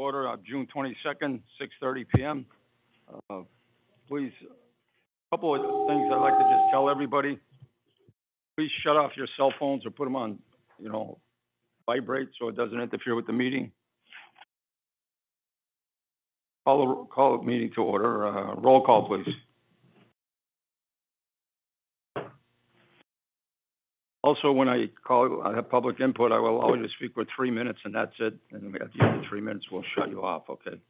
Order of June twenty-second, six thirty PM. Uh, Please, a couple of things I'd like to just tell everybody. Please shut off your cell phones or put them on, you know, vibrate so it doesn't interfere with the meeting. Call, the call the meeting to order. Uh, roll call, please. Also, when I call, I have public input, I will allow you to speak for three minutes and that's it. And at the end of three minutes, we'll shut you off, okay?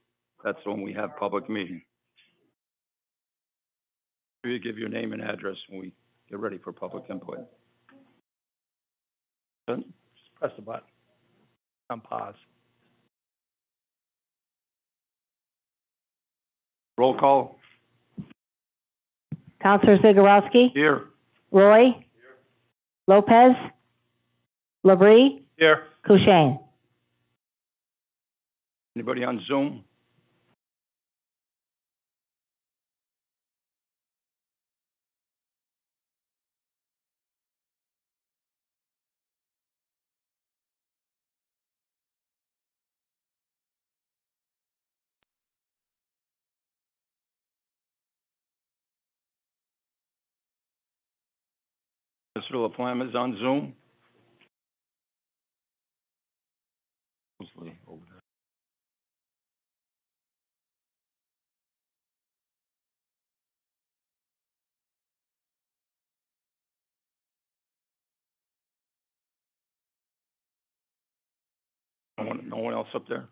That's when we have public meeting. You give your name and address when we get ready for public input. Just press the button. On pause. Roll call, Counselor Zagorowski? here. Roy? Lopez? Labrie? Here. Kushein? Anybody on Zoom? LaFlamme is on Zoom. Mostly over there. No one, no one else up there?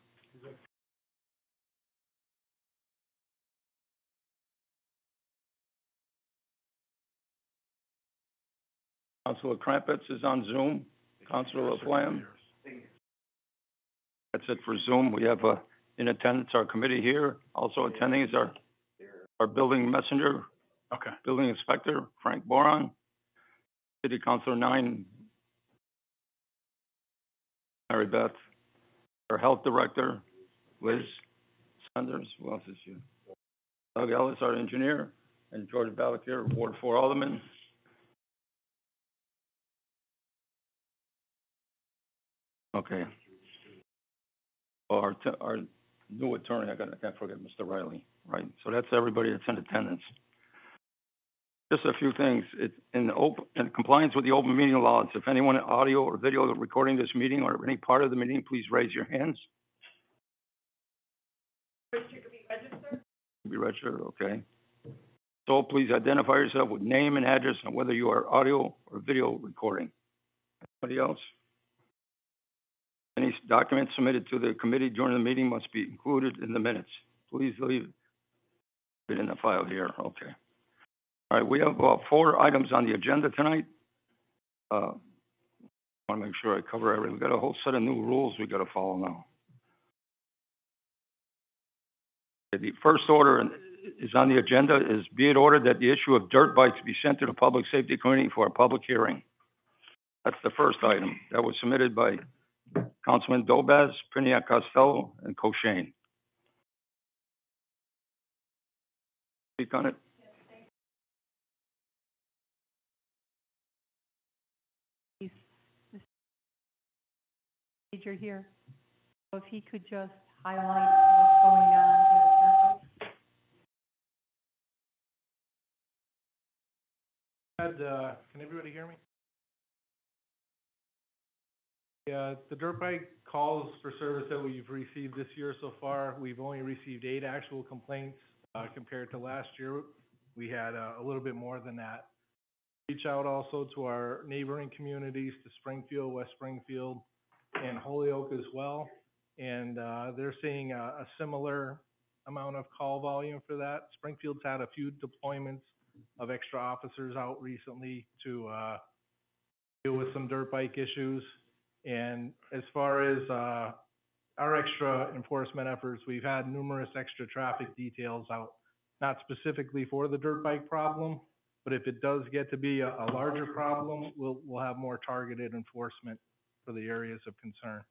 Councilor Crumpets is on Zoom. Councilor Laflamme? That's it for Zoom. We have, uh, in attendance, our committee here. Also attending is our, our building messenger, Okay. building inspector, Frank Boron. City Councilor nine, Mary Beth. Our health director, Liz Sanders. Who else is here? Doug Ellis, our engineer, and George Balakir, Ward Four Alderman. Okay. Our, t- our new attorney, I got, I can't forget Mr. Riley, right? So that's everybody that's in attendance. Just a few things. It, in open, in compliance with the open meeting laws, if anyone in audio or video recording this meeting or any part of the meeting, please raise your hands. Be registered, Be registered, okay. So please identify yourself with name and address and whether you are audio or video recording. Anybody else? Documents submitted to the committee during the meeting must be included in the minutes. Please leave it in the file here, okay. All right, we have about four items on the agenda tonight. Uh, I want to make sure I cover everything. We've got a whole set of new rules we've got to follow now. The first order is on the agenda is be it ordered that the issue of dirt bikes be sent to the Public Safety Committee for a public hearing. That's the first item. That was submitted by Councilman Dobaz, Pniak Costello, and Coshane. Speak on it? Major here. So if he could just highlight what's going on here. Had, uh, can everybody hear me? Yeah, the dirt bike calls for service that we've received this year so far, we've only received eight actual complaints, uh, compared to last year. We had, uh, a little bit more than that. Reach out also to our neighboring communities, to Springfield, West Springfield, and Holyoke as well. And, uh, they're seeing a, a similar amount of call volume for that. Springfield's had a few deployments of extra officers out recently to, uh, deal with some dirt bike issues. And as far as, uh, our extra enforcement efforts, we've had numerous extra traffic details out, not specifically for the dirt bike problem, but if it does get to be a, a larger problem, we'll, we'll have more targeted enforcement for the areas of concern.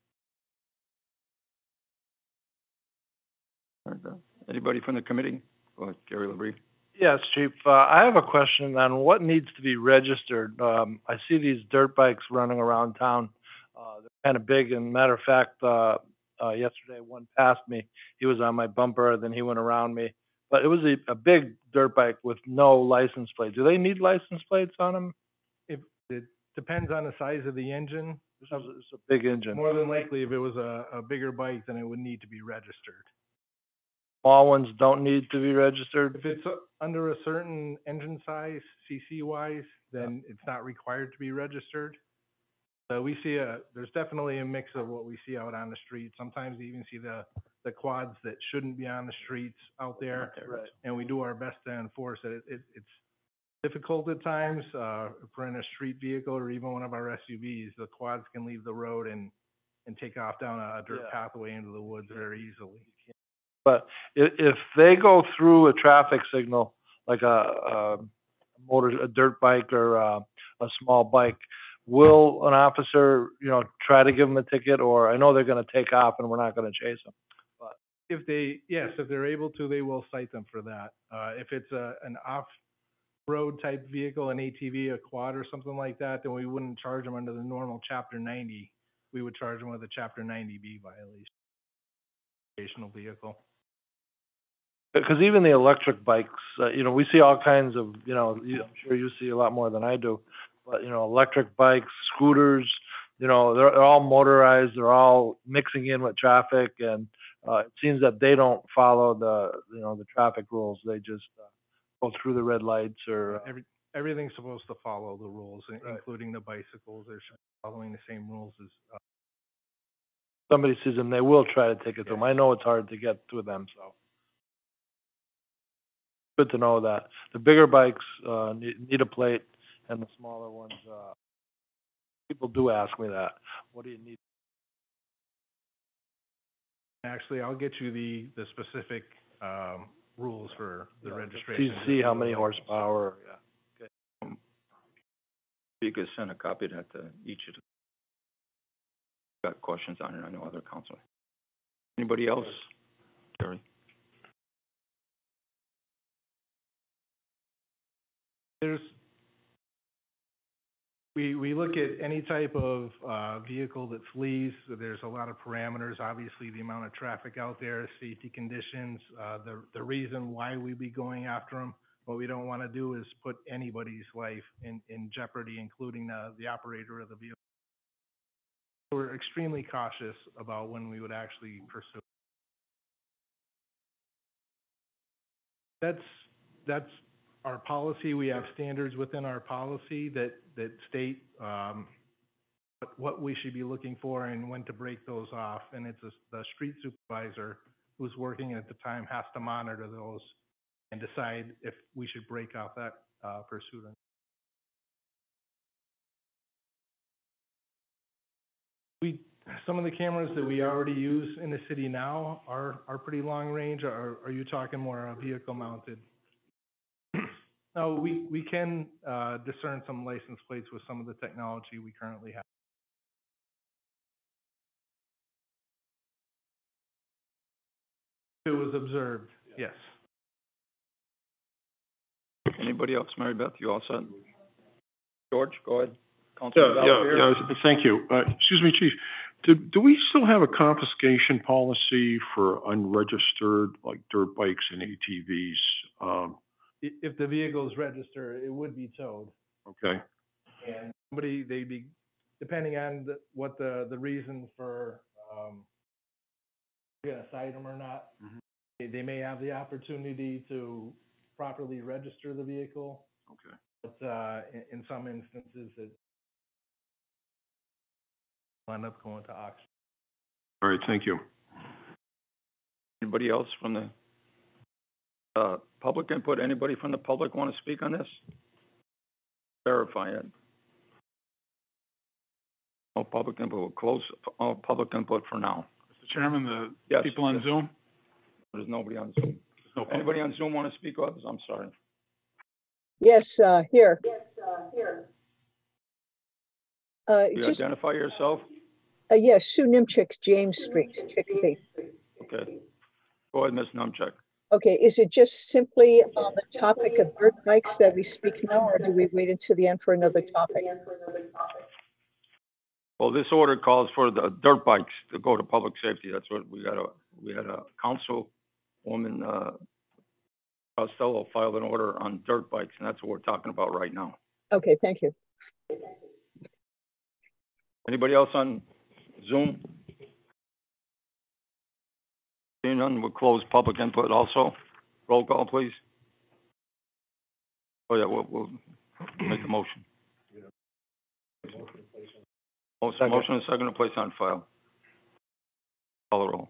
Anybody from the committee? Go ahead, Gary Labrie. Yes, Chief. Uh, I have a question on what needs to be registered. Um, I see these dirt bikes running around town. Uh, they're kind of big and matter of fact, uh, uh, yesterday, one passed me. He was on my bumper, then he went around me. But it was a, a big dirt bike with no license plate. Do they need license plates on them? If, it depends on the size of the engine. It's a, it's a big engine. More than likely, if it was a, a bigger bike, then it would need to be registered. Small ones don't need to be registered. If it's uh, under a certain engine size, CC wise, then it's not required to be registered. So we see a, there's definitely a mix of what we see out on the street. Sometimes you even see the, the quads that shouldn't be on the streets out there. Right. And we do our best to enforce it. It, it's difficult at times, uh, if we're in a street vehicle or even one of our SUVs, the quads can leave the road and, and take off down a dirt Yeah. pathway into the woods very easily. But i- if they go through a traffic signal, like a, a motor, a dirt bike or a, a small bike, will an officer, you know, try to give them a ticket? Or I know they're gonna take off and we're not gonna chase them. If they, yes, if they're able to, they will cite them for that. Uh, if it's a, an off-road type vehicle, an ATV, a quad or something like that, then we wouldn't charge them under the normal chapter ninety. We would charge them with a chapter ninety B violation. Recreational vehicle. Because even the electric bikes, uh, you know, we see all kinds of, you know, you, I'm sure you see a lot more than I do. But, you know, electric bikes, scooters, you know, they're, they're all motorized, they're all mixing in with traffic and, uh, it seems that they don't follow the, you know, the traffic rules. They just, uh, go through the red lights or, uh, Every, everything's supposed to follow the rules, Right. including the bicycles. They're following the same rules as, uh, somebody sees them, they will try to take it to them. I know it's hard to get to them, so. Good to know that. The bigger bikes, uh, need, need a plate and the smaller ones, uh, people do ask me that. What do you need? actually, I'll get you the, the specific, um, rules for the See, registration. see how many horsepower, yeah. You could send a copy of that to each of the, got questions on it, I know other council. Anybody else? Terry? There's, we, look at any type of, uh, vehicle that flees, there's a lot of parameters, obviously, the amount of traffic out there, safety conditions, uh, the, reason why we be going after them. What we don't wanna do is put anybody's life in, in jeopardy, including the, the operator of the vehicle. We're extremely cautious about when we would actually pursue. That's, that's our policy, we have standards within our policy that, that state, um, what, we should be looking for and when to break those off. And it's a, the street supervisor who's working at the time has to monitor those and decide if we should break off that, uh, pursuit. or- We, some of the cameras that we already use in the city now are, are pretty long range, or are you talking more uh, vehicle mounted? No, we, we can, uh, discern some license plates with some of the technology we currently have. It was observed, yes. Anybody else? Mary Beth, you all set? George, go ahead. Councilman Yeah, yeah, Valver? yeah, thank you. Uh, excuse me, chief, do, do we still have a confiscation policy for unregistered, like dirt bikes and ATVs? Um, I- if the vehicle is registered, it would be towed. okay, And somebody, they'd be, depending on the, what the, the reason for, um, gonna cite them or not. Mhm. They, they may have the opportunity to properly register the vehicle, okay. but, uh, in, in some instances, it will end up going to auction. All right, thank you. Anybody else from the, uh, public input? Anybody from the public want to speak on this? Verify it. No public input, we'll close all public input for now. Mr. Chairman, the Yes, people on yes. Zoom, There's nobody on Zoom. there's no public. Anybody on Zoom want to speak others? I'm sorry. Yes, uh, here. Yes, uh, You just, identify yourself? uh, yes, Sue Nimchick, James Street, Chicopee. Okay. Go ahead, Ms. Numcheck. Okay, is it just simply on the topic of dirt bikes that we speak now, or do we wait until the end for another topic? Well, this order calls for the dirt bikes to go to public safety. That's what we got a, we had a councilwoman, uh, Costello filed an order on dirt bikes, and that's what we're talking about right now. Okay, thank you. Anybody else on Zoom? Seeing none, we'll close public input also. Roll call, please. Oh, yeah, we'll, we'll make a motion. Motion, Second. motion and second to place on file. Call the roll.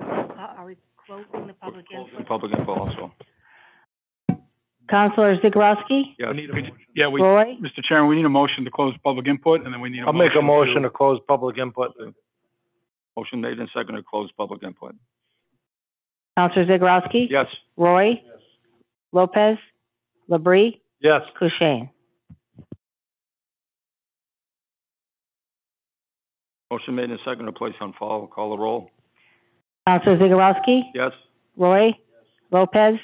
Uh, are we closing the public Closing public input also. Counselor Zagorowski? Yes. Yeah, we, Roy? Mr. Chairman, we need a motion to close public input, and then we need a I'll motion make a motion to- to close public input. Motion made and second to close public input. Counselor Zagorowski? Yes. Roy? Yes. Lopez? Labrie? Yes. Kushein? Motion made and seconded to place on file. Call the roll. Counselor Zagorowski? Yes. Roy? Yes. Lopez?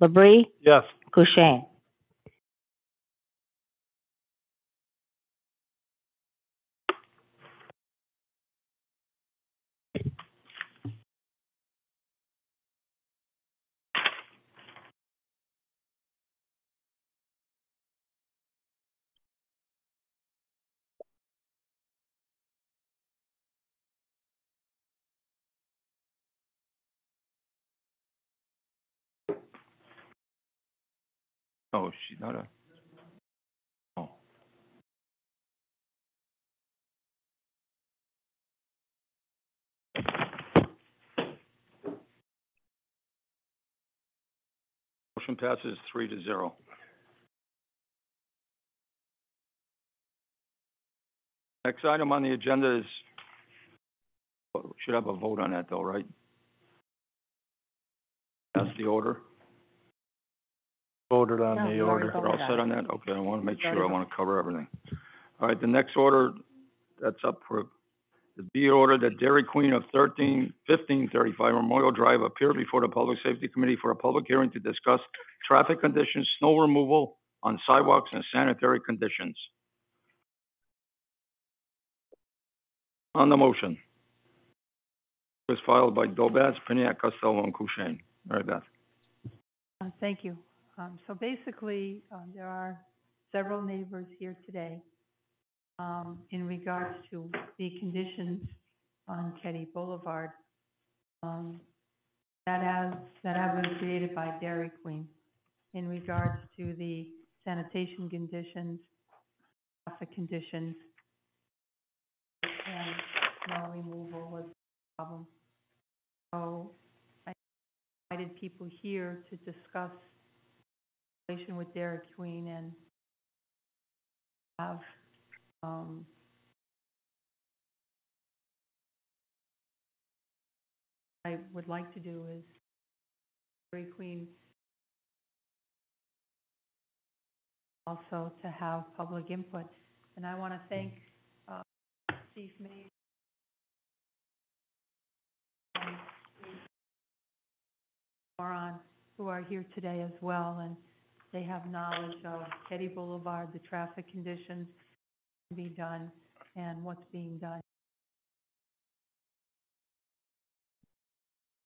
Labrie? Yes. Kushein? Oh, not a, oh. Motion passes three to zero. Next item on the agenda is, should have a vote on that though, right? That's the order. Voted on No, the we already order. We're all set on that? Okay, I wanna make sure, I wanna cover everything. All right, the next order that's up for, the be it ordered that Dairy Queen of thirteen, fifteen thirty-five Memorial Drive appear before the Public Safety Committee for a public hearing to discuss traffic conditions, snow removal on sidewalks and sanitary conditions. On the motion. It Was filed by Dobaz, Pniak, Costello, and Kushein. Mary Beth. Uh, Thank you. Um, so basically, um, there are several neighbors here today, um, in regards to the conditions on Ketty Boulevard, um, that has, that have been created by Dairy Queen in regards to the sanitation conditions, traffic conditions, and snow removal was a problem. So I invited people here to discuss with Dairy Queen and have, um, I would like to do is Dairy Queen also to have public input. And I want to thank, uh, Steve May and Moran, who are here today as well, and they have knowledge of Ketty Boulevard, the traffic conditions be done, and what's being done.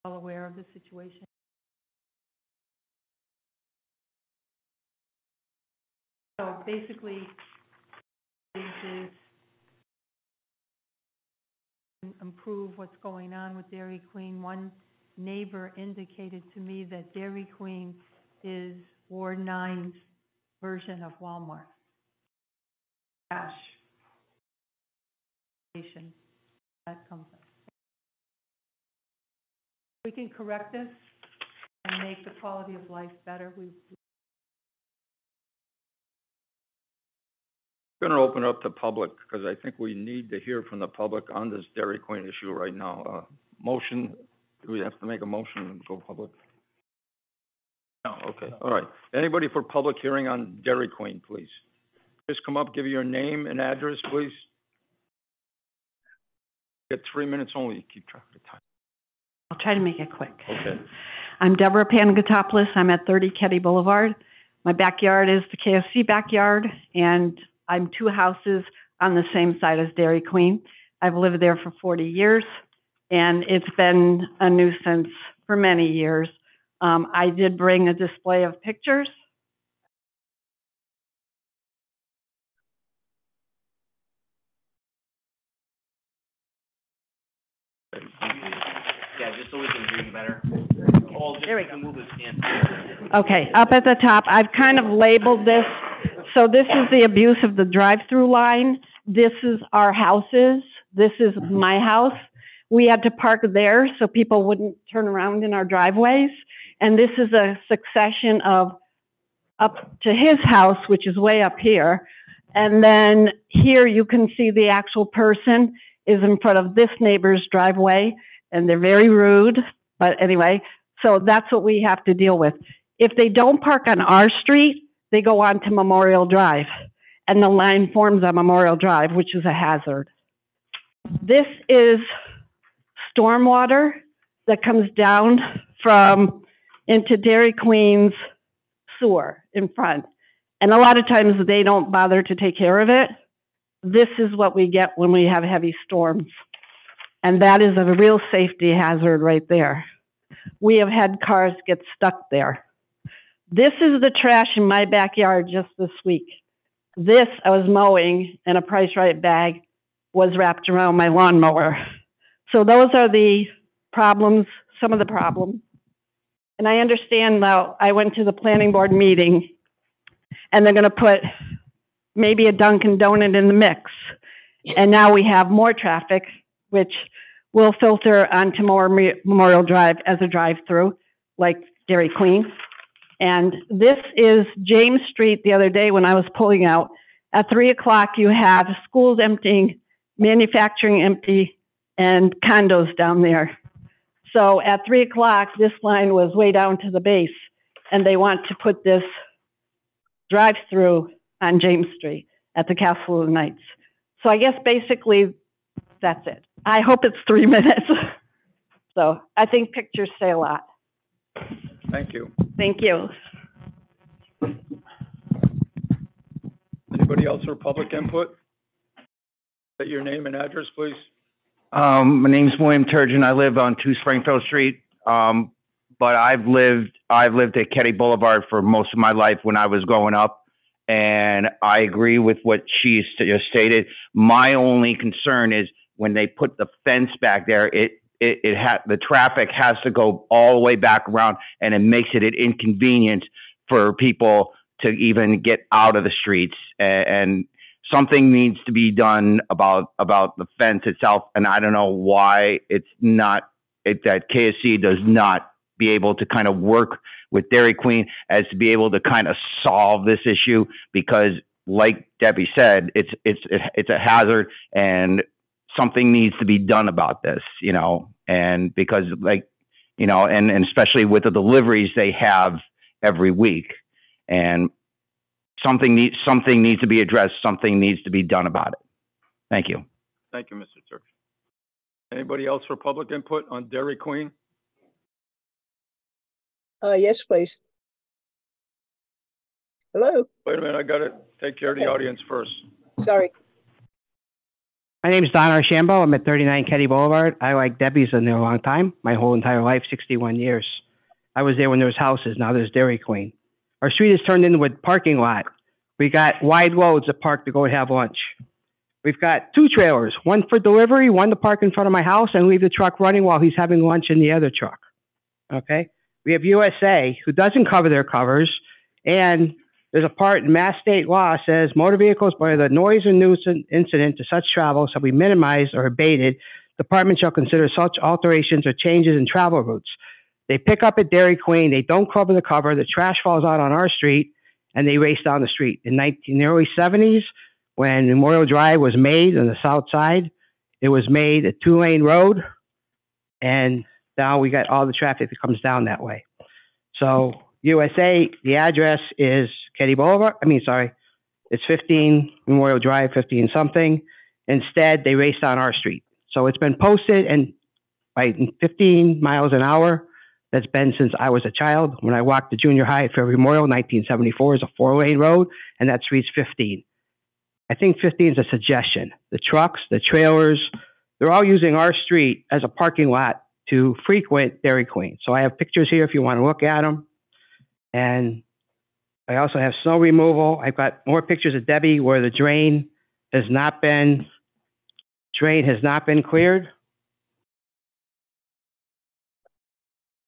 All aware of the situation. So basically, improve what's going on with Dairy Queen. One neighbor indicated to me that Dairy Queen is Ward Nine's version of Walmart. Cash. That comes up. We can correct this and make the quality of life better. We, Going to open up to public, because I think we need to hear from the public on this Dairy Queen issue right now. Uh, motion, do we have to make a motion and go public? No, okay, all right. Anybody for public hearing on Dairy Queen, please? Just come up, give your name and address, please. Get three minutes only, keep track of the time. I'll try to make it quick. Okay. I'm Deborah Panagotopoulos. I'm at 30 Ketty Boulevard. My backyard is the KFC backyard, and I'm two houses on the same side as Dairy Queen. I've lived there for 40 years, and it's been a nuisance for many years. Um, I did bring a display of pictures. Yeah, just so we can hear you better. Paul, just There we you can move the stand. Okay, up at the top, I've kind of labeled this, so this is the abuse of the drive-through line. This is our houses, this is my house. We had to park there so people wouldn't turn around in our driveways. And this is a succession of up to his house, which is way up here. And then here you can see the actual person is in front of this neighbor's driveway, and they're very rude, but anyway, so that's what we have to deal with. If they don't park on our street, they go on to Memorial Drive, and the line forms on Memorial Drive, which is a hazard. This is stormwater that comes down from, into Dairy Queen's sewer in front. And a lot of times they don't bother to take care of it. This is what we get when we have heavy storms. And that is a real safety hazard right there. We have had cars get stuck there. This is the trash in my backyard just this week. This, I was mowing and a Price Rite bag was wrapped around my lawnmower. So those are the problems, some of the problems. And I understand now, I went to the planning board meeting and they're gonna put maybe a Dunkin' Donut in the mix. And now we have more traffic, which will filter onto Memorial Memorial Drive as a drive-through, like Dairy Queen. And this is James Street the other day when I was pulling out. At three o'clock, you have schools emptying, manufacturing empty, and condos down there. So at three o'clock, this line was way down to the base, and they want to put this drive-through on James Street at the Castle of the Knights. So I guess basically, that's it. I hope it's three minutes. So I think pictures say a lot. Thank you. Thank you. Anybody else for public input? State your name and address, please. Um, my name's William Turgeon. I live on Two Springfield Street. Um, but I've lived, I've lived at Ketty Boulevard for most of my life when I was growing up. And I agree with what she just stated. My only concern is when they put the fence back there, it, it, it ha, the traffic has to go all the way back around and it makes it an inconvenience for people to even get out of the streets. And, and something needs to be done about, about the fence itself. And I don't know why it's not, it, that KFC does not be able to kind of work with Dairy Queen as to be able to kind of solve this issue because like Debbie said, it's, it's, it's a hazard and something needs to be done about this, you know, and because like, you know, and, and especially with the deliveries they have every week and something needs, something needs to be addressed, something needs to be done about it. Thank you. Thank you, Mr. Turk. Anybody else for public input on Dairy Queen? Uh, yes, please. Hello, Wait a minute, I gotta take care of the audience first. sorry. My name is Don Archambault. I'm at 39 Ketty Boulevard. I, like Debbie's, in there a long time, my whole entire life, 61 years. I was there when there was houses, now there's Dairy Queen. Our street is turned into a parking lot. We got wide roads to park to go have lunch. We've got two trailers, one for delivery, one to park in front of my house and leave the truck running while he's having lunch in the other truck. Okay? We have USA, who doesn't cover their covers, and there's a part in Mass State law says motor vehicles by the noise and nuisance incident to such travel shall be minimized or abated. Department shall consider such alterations or changes in travel routes. They pick up at Dairy Queen, they don't cover the cover, the trash falls out on our street, and they race down the street. In nineteen, in the early seventies, when Memorial Drive was made on the south side, it was made a two-lane road, and now we got all the traffic that comes down that way. So USA, the address is Ketty Boulevard, I mean, sorry, it's 15 Memorial Drive, 15 something. Instead, they race down our street. So it's been posted and by 15 miles an hour. That's been since I was a child. When I walked to junior high at Fairview Memorial, 1974 is a four-lane road, and that street's 15. I think 15 is a suggestion. The trucks, the trailers, they're all using our street as a parking lot to frequent Dairy Queen. So I have pictures here if you want to look at them. And I also have snow removal. I've got more pictures of Debbie where the drain has not been, drain has not been cleared.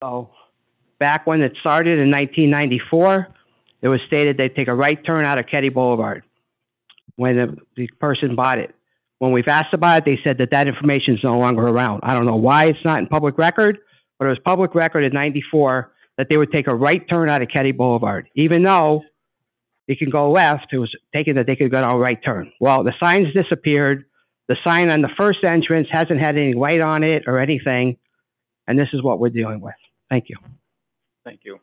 So back when it started in 1994, it was stated they'd take a right turn out of Ketty Boulevard when the, the person bought it. When we've asked about it, they said that that information is no longer around. I don't know why it's not in public record, but it was public record in 94 that they would take a right turn out of Ketty Boulevard. Even though you can go left, it was taken that they could go on a right turn. Well, the sign's disappeared. The sign on the first entrance hasn't had any light on it or anything, and this is what we're dealing with. Thank you. Thank you.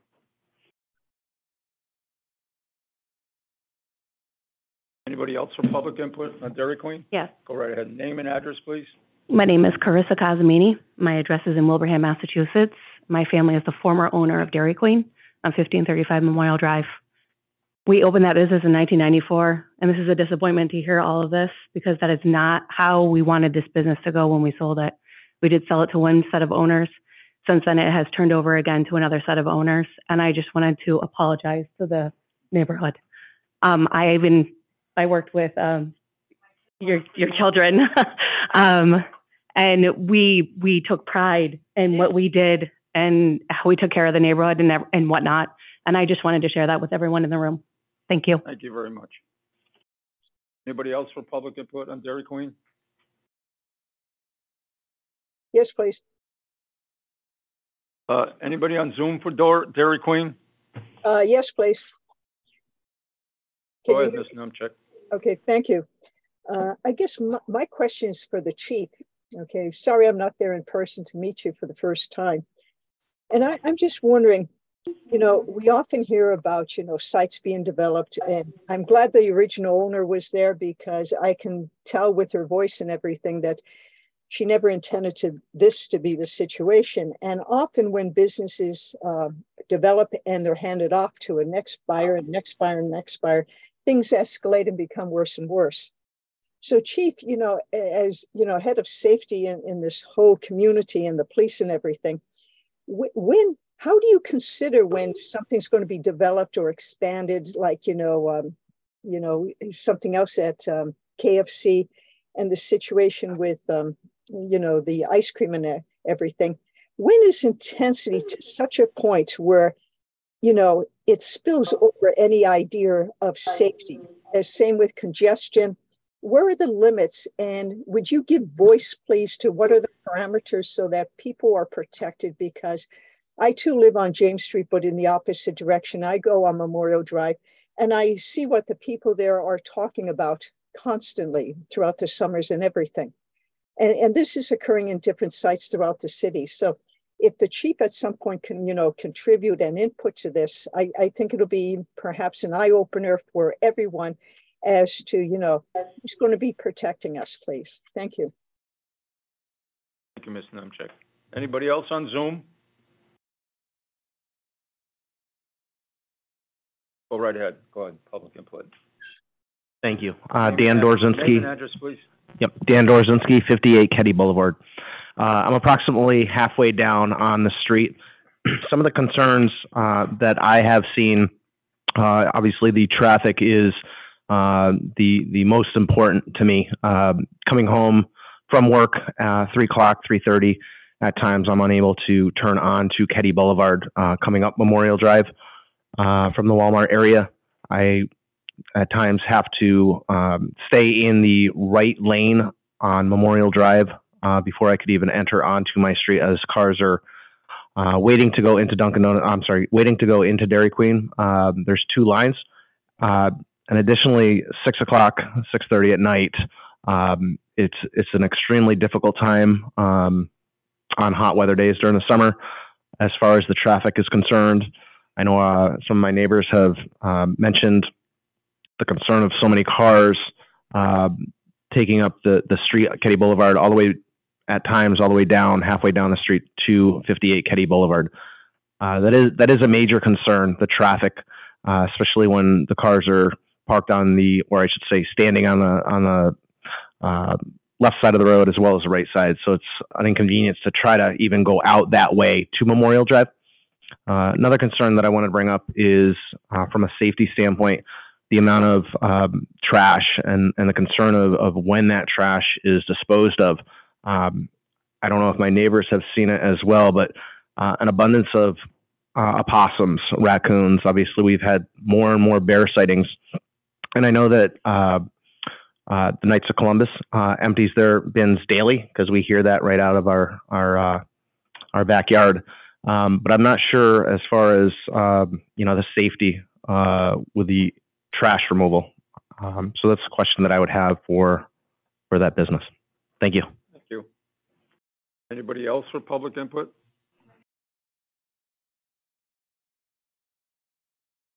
Anybody else for public input on Dairy Queen? Yes. Go right ahead. Name and address, please. My name is Carissa Cosmini. My address is in Wilbraham, Massachusetts. My family is the former owner of Dairy Queen on 1535 Memorial Drive. We opened that business in 1994, and this is a disappointment to hear all of this because that is not how we wanted this business to go when we sold it. We did sell it to one set of owners. Since then, it has turned over again to another set of owners, and I just wanted to apologize to the neighborhood. Um, I even I worked with um, your your children, um, and we we took pride in what we did and how we took care of the neighborhood and and whatnot. And I just wanted to share that with everyone in the room. Thank you. Thank you very much. Anybody else for public input on Dairy Queen? Yes, please. Uh, anybody on Zoom for Dor- Dairy Queen? Uh, yes, please. Can Go ahead, Ms. Nemchek. Okay, thank you. Uh, I guess my, my question is for the chief. Okay, sorry I'm not there in person to meet you for the first time. And I, I'm just wondering, you know, we often hear about, you know, sites being developed and I'm glad the original owner was there because I can tell with her voice and everything that she never intended to this to be the situation. And often when businesses uh, develop and they're handed off to a next buyer and next buyer and next buyer, things escalate and become worse and worse. So, Chief, you know, as you know, head of safety in, in this whole community and the police and everything, wh- when, how do you consider when something's going to be developed or expanded, like you know, um, you know, something else at um, KFC, and the situation with, um, you know, the ice cream and everything? When is intensity to such a point where you know, it spills over any idea of safety. As same with congestion. Where are the limits? And would you give voice, please, to what are the parameters so that people are protected? Because I too live on James Street, but in the opposite direction. I go on Memorial Drive and I see what the people there are talking about constantly throughout the summers and everything. And, and this is occurring in different sites throughout the city. So if the chief at some point can, you know, contribute and input to this, I, I think it'll be perhaps an eye opener for everyone as to, you know, who's going to be protecting us, please. Thank you. Thank you, Ms. Nemchek. Anybody else on Zoom? Go right ahead. Go ahead, public input. Thank you. Uh, Dan and Name Dorzinski. address, please. Yep, Dan Dorzinski, 58 Ketty Boulevard. Uh, I'm approximately halfway down on the street. Some of the concerns uh, that I have seen, uh, obviously, the traffic is uh, the the most important to me. Um, coming home from work, uh, three o'clock, three thirty. At times, I'm unable to turn on to Ketty Boulevard, uh, coming up Memorial Drive uh, from the Walmart area. I at times have to um, stay in the right lane on Memorial Drive uh, before I could even enter onto my street as cars are uh, waiting to go into Dunkin' Donuts. I'm sorry, waiting to go into Dairy Queen. Um, there's two lines, uh, and additionally, six o'clock, six thirty at night. Um, it's it's an extremely difficult time um, on hot weather days during the summer, as far as the traffic is concerned. I know uh, some of my neighbors have um, mentioned the concern of so many cars um, taking up the the street Ketty Boulevard all the way at times all the way down halfway down the street to 58 Ketty Boulevard. Uh, that is that is a major concern. The traffic, uh, especially when the cars are parked on the, or I should say, standing on the, on the, uh, left side of the road as well as the right side. So it's an inconvenience to try to even go out that way to Memorial Drive. Uh, another concern that I want to bring up is, uh, from a safety standpoint, the amount of, um, trash and, and the concern of, of when that trash is disposed of. Um, I don't know if my neighbors have seen it as well, but, uh, an abundance of, uh, opossums, raccoons. Obviously, we've had more and more bear sightings. And I know that, uh, uh, the Knights of Columbus uh, empties their bins daily because we hear that right out of our our uh, our backyard. Um, but I'm not sure as far as um, you know the safety uh, with the trash removal. Um, so that's a question that I would have for for that business. Thank you. Thank you. Anybody else for public input?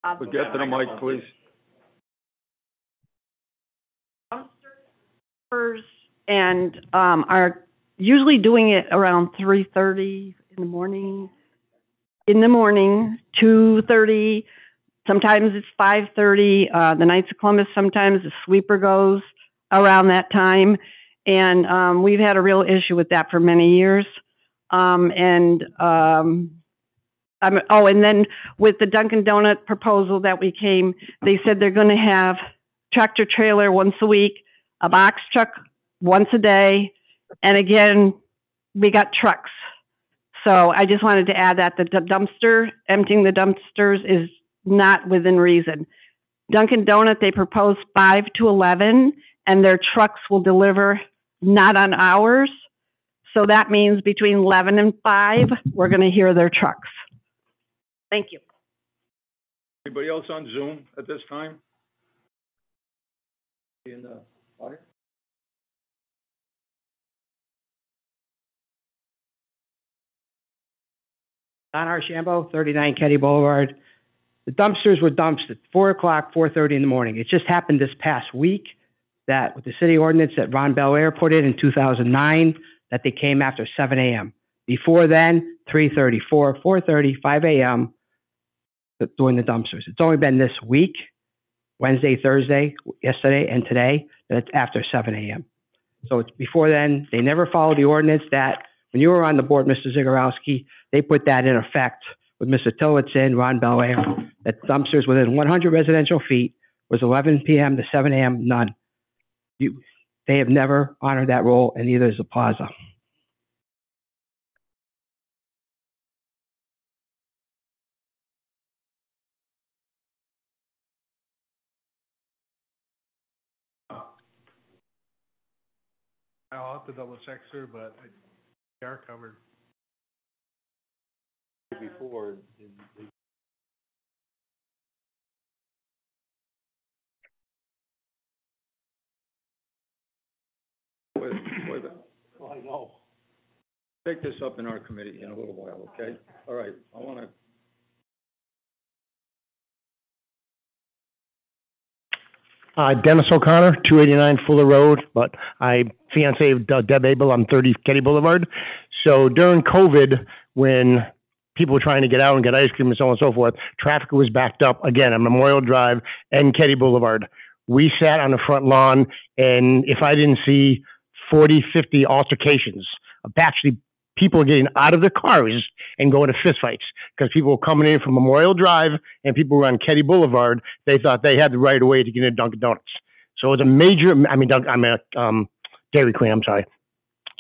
But get to the mic, please. dumpsters and um, are usually doing it around three thirty in the morning. In the morning, two thirty. Sometimes it's five thirty. Uh, the Knights of Columbus. Sometimes the sweeper goes around that time, and um, we've had a real issue with that for many years. Um, and um, I'm, oh, and then with the Dunkin' Donut proposal that we came, they said they're going to have tractor trailer once a week a box truck once a day, and again, we got trucks. So I just wanted to add that the dumpster, emptying the dumpsters is not within reason. Dunkin' Donut, they propose five to eleven, and their trucks will deliver not on hours. So that means between eleven and five, we're gonna hear their trucks. Thank you. Anybody else on Zoom at this time? In the audience? Don Archambault, 39 Ketty Boulevard. The dumpsters were dumped at 4 o'clock, 4:30 in the morning. It just happened this past week that with the city ordinance that Ron Belair put in in 2009, that they came after 7 a.m. Before then, 3:30, 4, 4:30, 5 a.m. doing the dumpsters. It's only been this week, Wednesday, Thursday, yesterday, and today, that it's after 7 a.m. So it's before then, they never followed the ordinance that, when you were on the board, Mr. Zagorowski, they put that in effect with Mr. Tillotson, Ron Belair, that dumpsters within 100 residential feet was 11 p.m. to 7 a.m., none. You, they have never honored that rule, and neither is the plaza. I'll have to double check, sir, but they are covered. Before, Wait, wait, I know. take this up in our committee in a little while, okay? All right, I wanna, Uh, Dennis O'Connor, two eighty-nine Fuller Road, but I fiance of De- Deb Abel, I'm thirty Ketty Boulevard. So during COVID, when people were trying to get out and get ice cream and so on and so forth, traffic was backed up again on Memorial Drive and Ketty Boulevard. We sat on the front lawn and if I didn't see 40, 50 altercations actually people getting out of their cars and going to fistfights because people were coming in from Memorial Drive and people were on Ketty Boulevard. They thought they had the right of way to get into Dunkin' Donuts. So it was a major, I mean, I'm a, um, Dairy Queen, I'm sorry.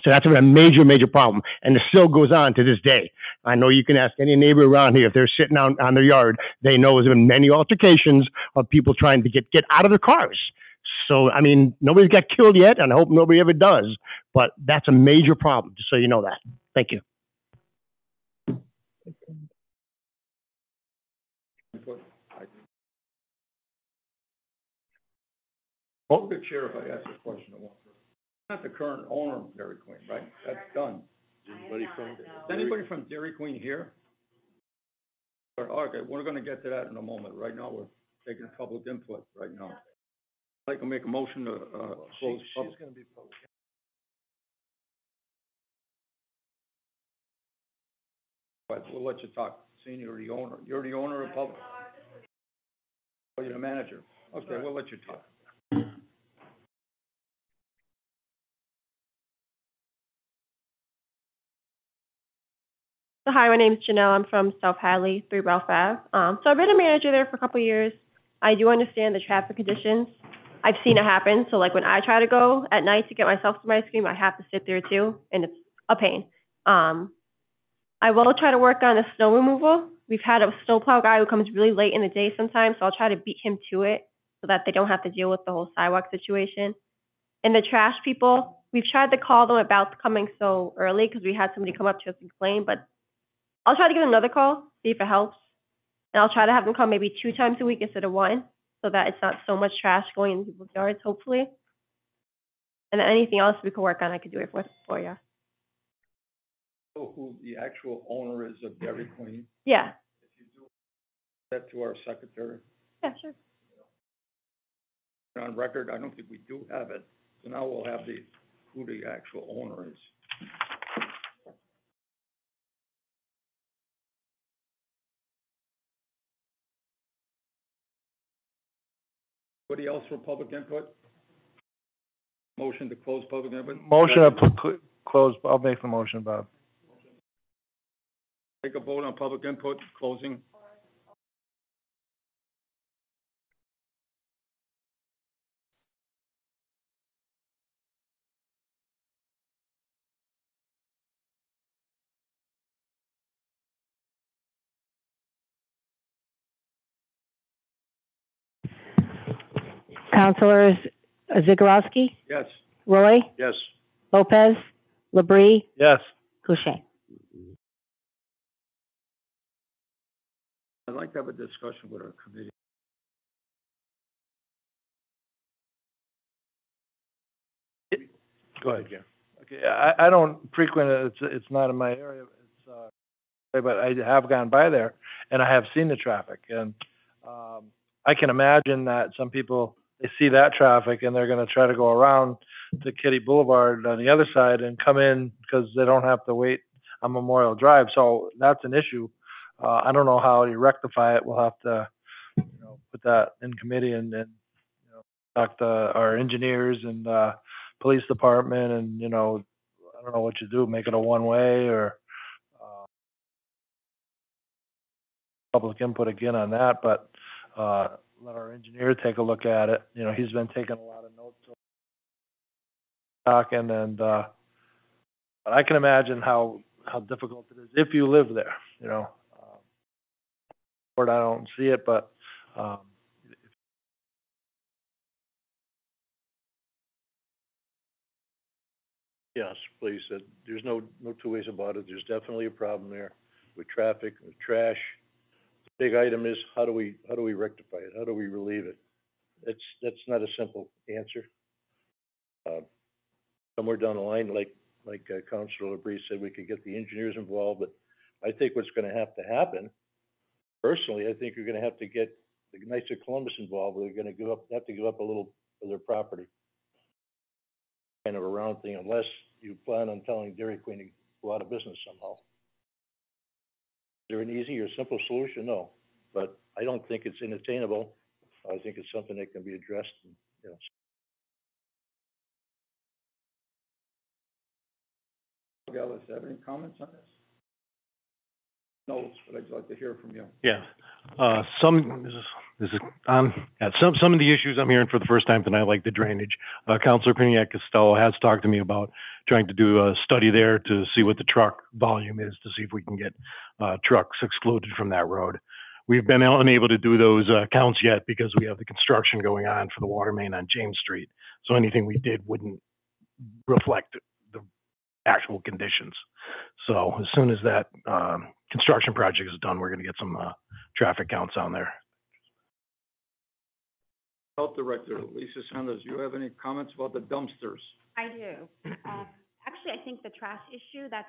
So that's a major, major problem. And it still goes on to this day. I know you can ask any neighbor around here, if they're sitting out on their yard, they know there's been many altercations of people trying to get, get out of their cars. So, I mean, nobody's got killed yet, and I hope nobody ever does, but that's a major problem, just so you know that. Thank you. chair if I ask a question. Not the current owner of Dairy Queen, right? That's done. Anybody from? Is anybody from Dairy Queen here? Or, okay, we're gonna get to that in a moment. Right now, we're taking public input right now. I'd like to make a motion to, uh, close public. gonna be public. But we'll let you talk. Senior, the owner, you're the owner of public? Oh, you're the manager. Okay, we'll let you talk. So hi, my name is Janelle. I'm from South Hadley, Three Ralph Ave. Um, so I've been a manager there for a couple years. I do understand the traffic conditions. I've seen it happen. So like when I try to go at night to get myself some ice cream, I have to sit there too, and it's a pain. Um, I will try to work on the snow removal. We've had a snowplow guy who comes really late in the day sometimes, so I'll try to beat him to it so that they don't have to deal with the whole sidewalk situation. And the trash people, we've tried to call them about coming so early because we had somebody come up to us and complain, but I'll try to give another call, see if it helps. And I'll try to have them come maybe two times a week instead of one, so that it's not so much trash going in people's yards, hopefully. And then anything else we could work on, I could do it for, for you. Know who the actual owner is of Dairy Queen, Yeah, that to our secretary. yeah, sure. On record, I don't think we do have it, so now we'll have the, who the actual owner is. Anybody else for public input? Motion to close public input? Motion to cl- close, I'll make the motion, Bob. Take a vote on public input, closing. Councilors Zagorowski, Yes. Roy, Yes. Lopez, Labrie, Yes. Kushein. I'd like to have a discussion with our committee. Go ahead, Jim. Okay, I, I don't frequent it, it's, it's not in my area, it's, uh, but I have gone by there, and I have seen the traffic, and, um, I can imagine that some people, they see that traffic, and they're gonna try to go around to Kitty Boulevard on the other side and come in, because they don't have to wait on Memorial Drive, so that's an issue. Uh, I don't know how you rectify it, we'll have to, you know, put that in committee and, and, you know, talk to our engineers and, uh, police department and, you know, I don't know what you do, make it a one-way or, uh, public input again on that, but, uh, let our engineer take a look at it. You know, he's been taking a lot of notes. Talking and, uh, but I can imagine how, how difficult it is if you live there, you know. Um, Or I don't see it, but, um, Yes, please, uh, there's no, no two ways about it, there's definitely a problem there with traffic, with trash. Big item is, how do we, how do we rectify it, how do we relieve it? It's, that's not a simple answer. Uh, Somewhere down the line, like, like uh, Councilor LaBrie said, we could get the engineers involved, but I think what's gonna have to happen, personally, I think you're gonna have to get the Knights of Columbus involved, they're gonna give up, have to give up a little of their property kind of a round thing unless you plan on telling Dairy Queen to go out of business somehow. Is there an easy or simple solution? No, but I don't think it's unattainable. I think it's something that can be addressed and, you know. Ellis, have any comments on this? No, but I'd like to hear from you. Yeah, uh, some, this is, um, some, some of the issues I'm hearing for the first time tonight, like the drainage. Uh, Counselor Pniak Costello has talked to me about trying to do a study there to see what the truck volume is, to see if we can get, uh, trucks excluded from that road. We've been unable to do those, uh, counts yet because we have the construction going on for the water main on James Street. So anything we did wouldn't reflect the actual conditions. So as soon as that, um, construction project is done, we're gonna get some, uh, traffic counts on there. Health Director Lisa Sanders, you have any comments about the dumpsters? I do. Um, actually, I think the trash issue, that's,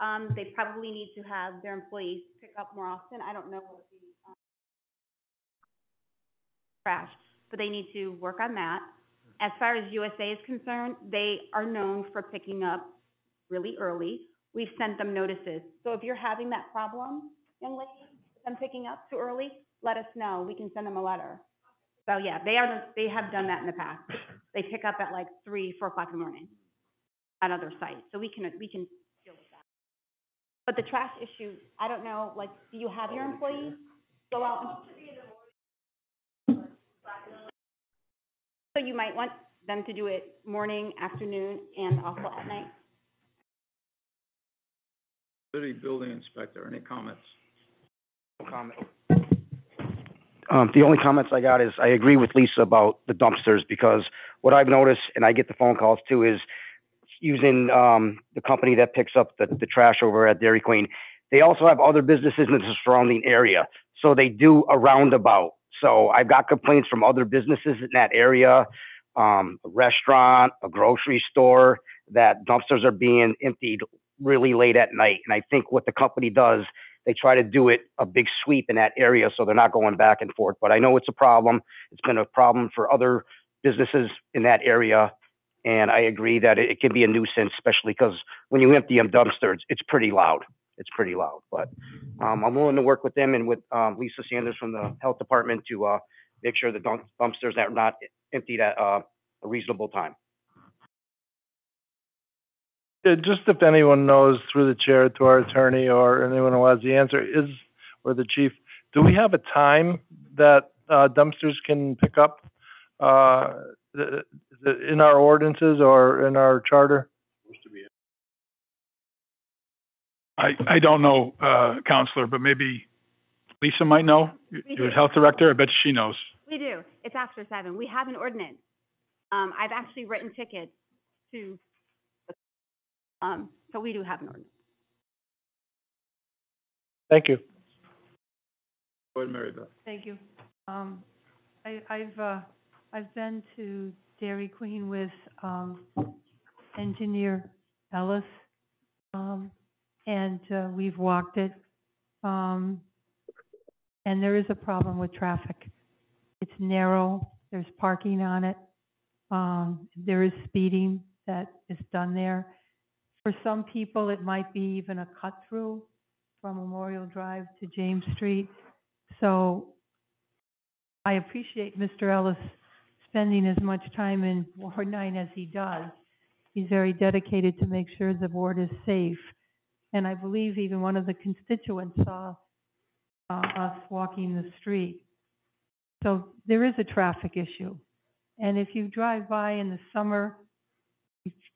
um, they probably need to have their employees pick up more often. I don't know what the, um, trash, but they need to work on that. As far as USA is concerned, they are known for picking up really early. We've sent them notices. So if you're having that problem, young lady, them picking up too early, let us know, we can send them a letter. So, yeah, they are, they have done that in the past. They pick up at like three, four o'clock in the morning at other sites, so we can, we can deal with that. But the trash issue, I don't know, like, do you have your employees go out and? So you might want them to do it morning, afternoon, and also at night? City Building Inspector, any comments? No comment. Um, the only comments I got is I agree with Lisa about the dumpsters because what I've noticed, and I get the phone calls too, is using, um, the company that picks up the, the trash over at Dairy Queen. They also have other businesses in the surrounding area, so they do a roundabout. So I've got complaints from other businesses in that area, um, a restaurant, a grocery store, that dumpsters are being emptied really late at night. And I think what the company does they try to do it a big sweep in that area so they're not going back and forth. But I know it's a problem. It's been a problem for other businesses in that area. And I agree that it, it can be a nuisance, especially because when you empty them dumpsters, it's pretty loud. It's pretty loud. But um, I'm willing to work with them and with um, Lisa Sanders from the health department to uh, make sure the dump- dumpsters are not emptied at uh, a reasonable time. Yeah, just if anyone knows through the chair to our attorney or anyone who has the answer is, or the chief, do we have a time that uh, dumpsters can pick up? Uh, th- th- in our ordinances or in our charter? I, I don't know, uh, Counselor, but maybe Lisa might know. Your health director, I bet she knows. We do. It's after seven. We have an ordinance. Um, I've actually written tickets to, um, so we do have an ordinance. Thank you. Go ahead, Mary Beth. Thank you. Um, I, I've, uh, I've been to Dairy Queen with, um, engineer Ellis, um, and, uh, we've walked it. Um, and there is a problem with traffic. It's narrow, there's parking on it, um, there is speeding that is done there. For some people, it might be even a cut-through from Memorial Drive to James Street. So I appreciate Mr. Ellis spending as much time in Ward nine as he does. He's very dedicated to make sure the ward is safe. And I believe even one of the constituents saw uh, us walking the street. So there is a traffic issue. And if you drive by in the summer,